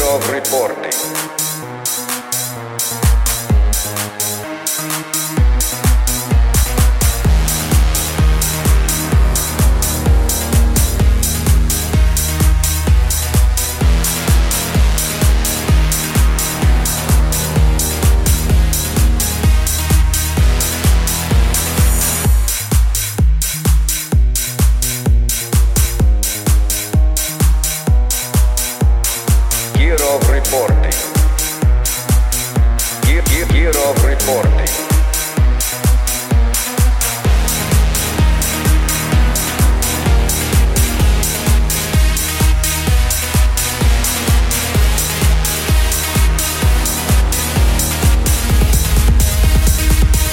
of reporting. Kirov reporting. Year, year, Kirov reporting.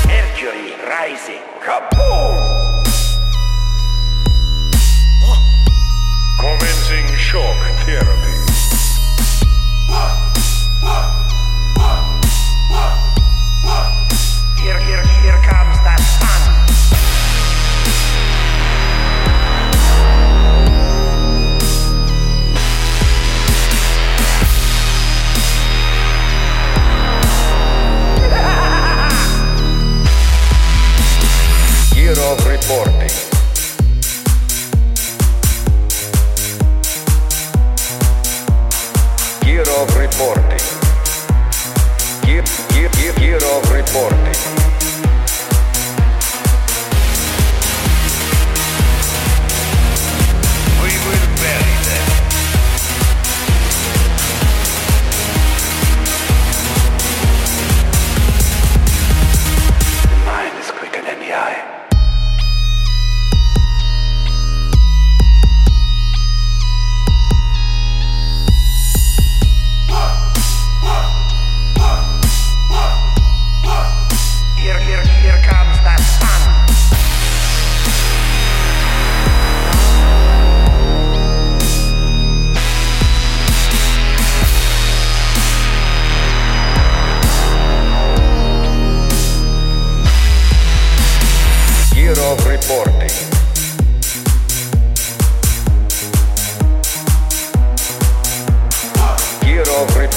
Mercury rising. Kaboom! Of reporting. Year, year, year, Kirov reporting.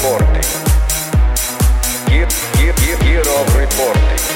Reporting. Year, year, year, Kirov reporting.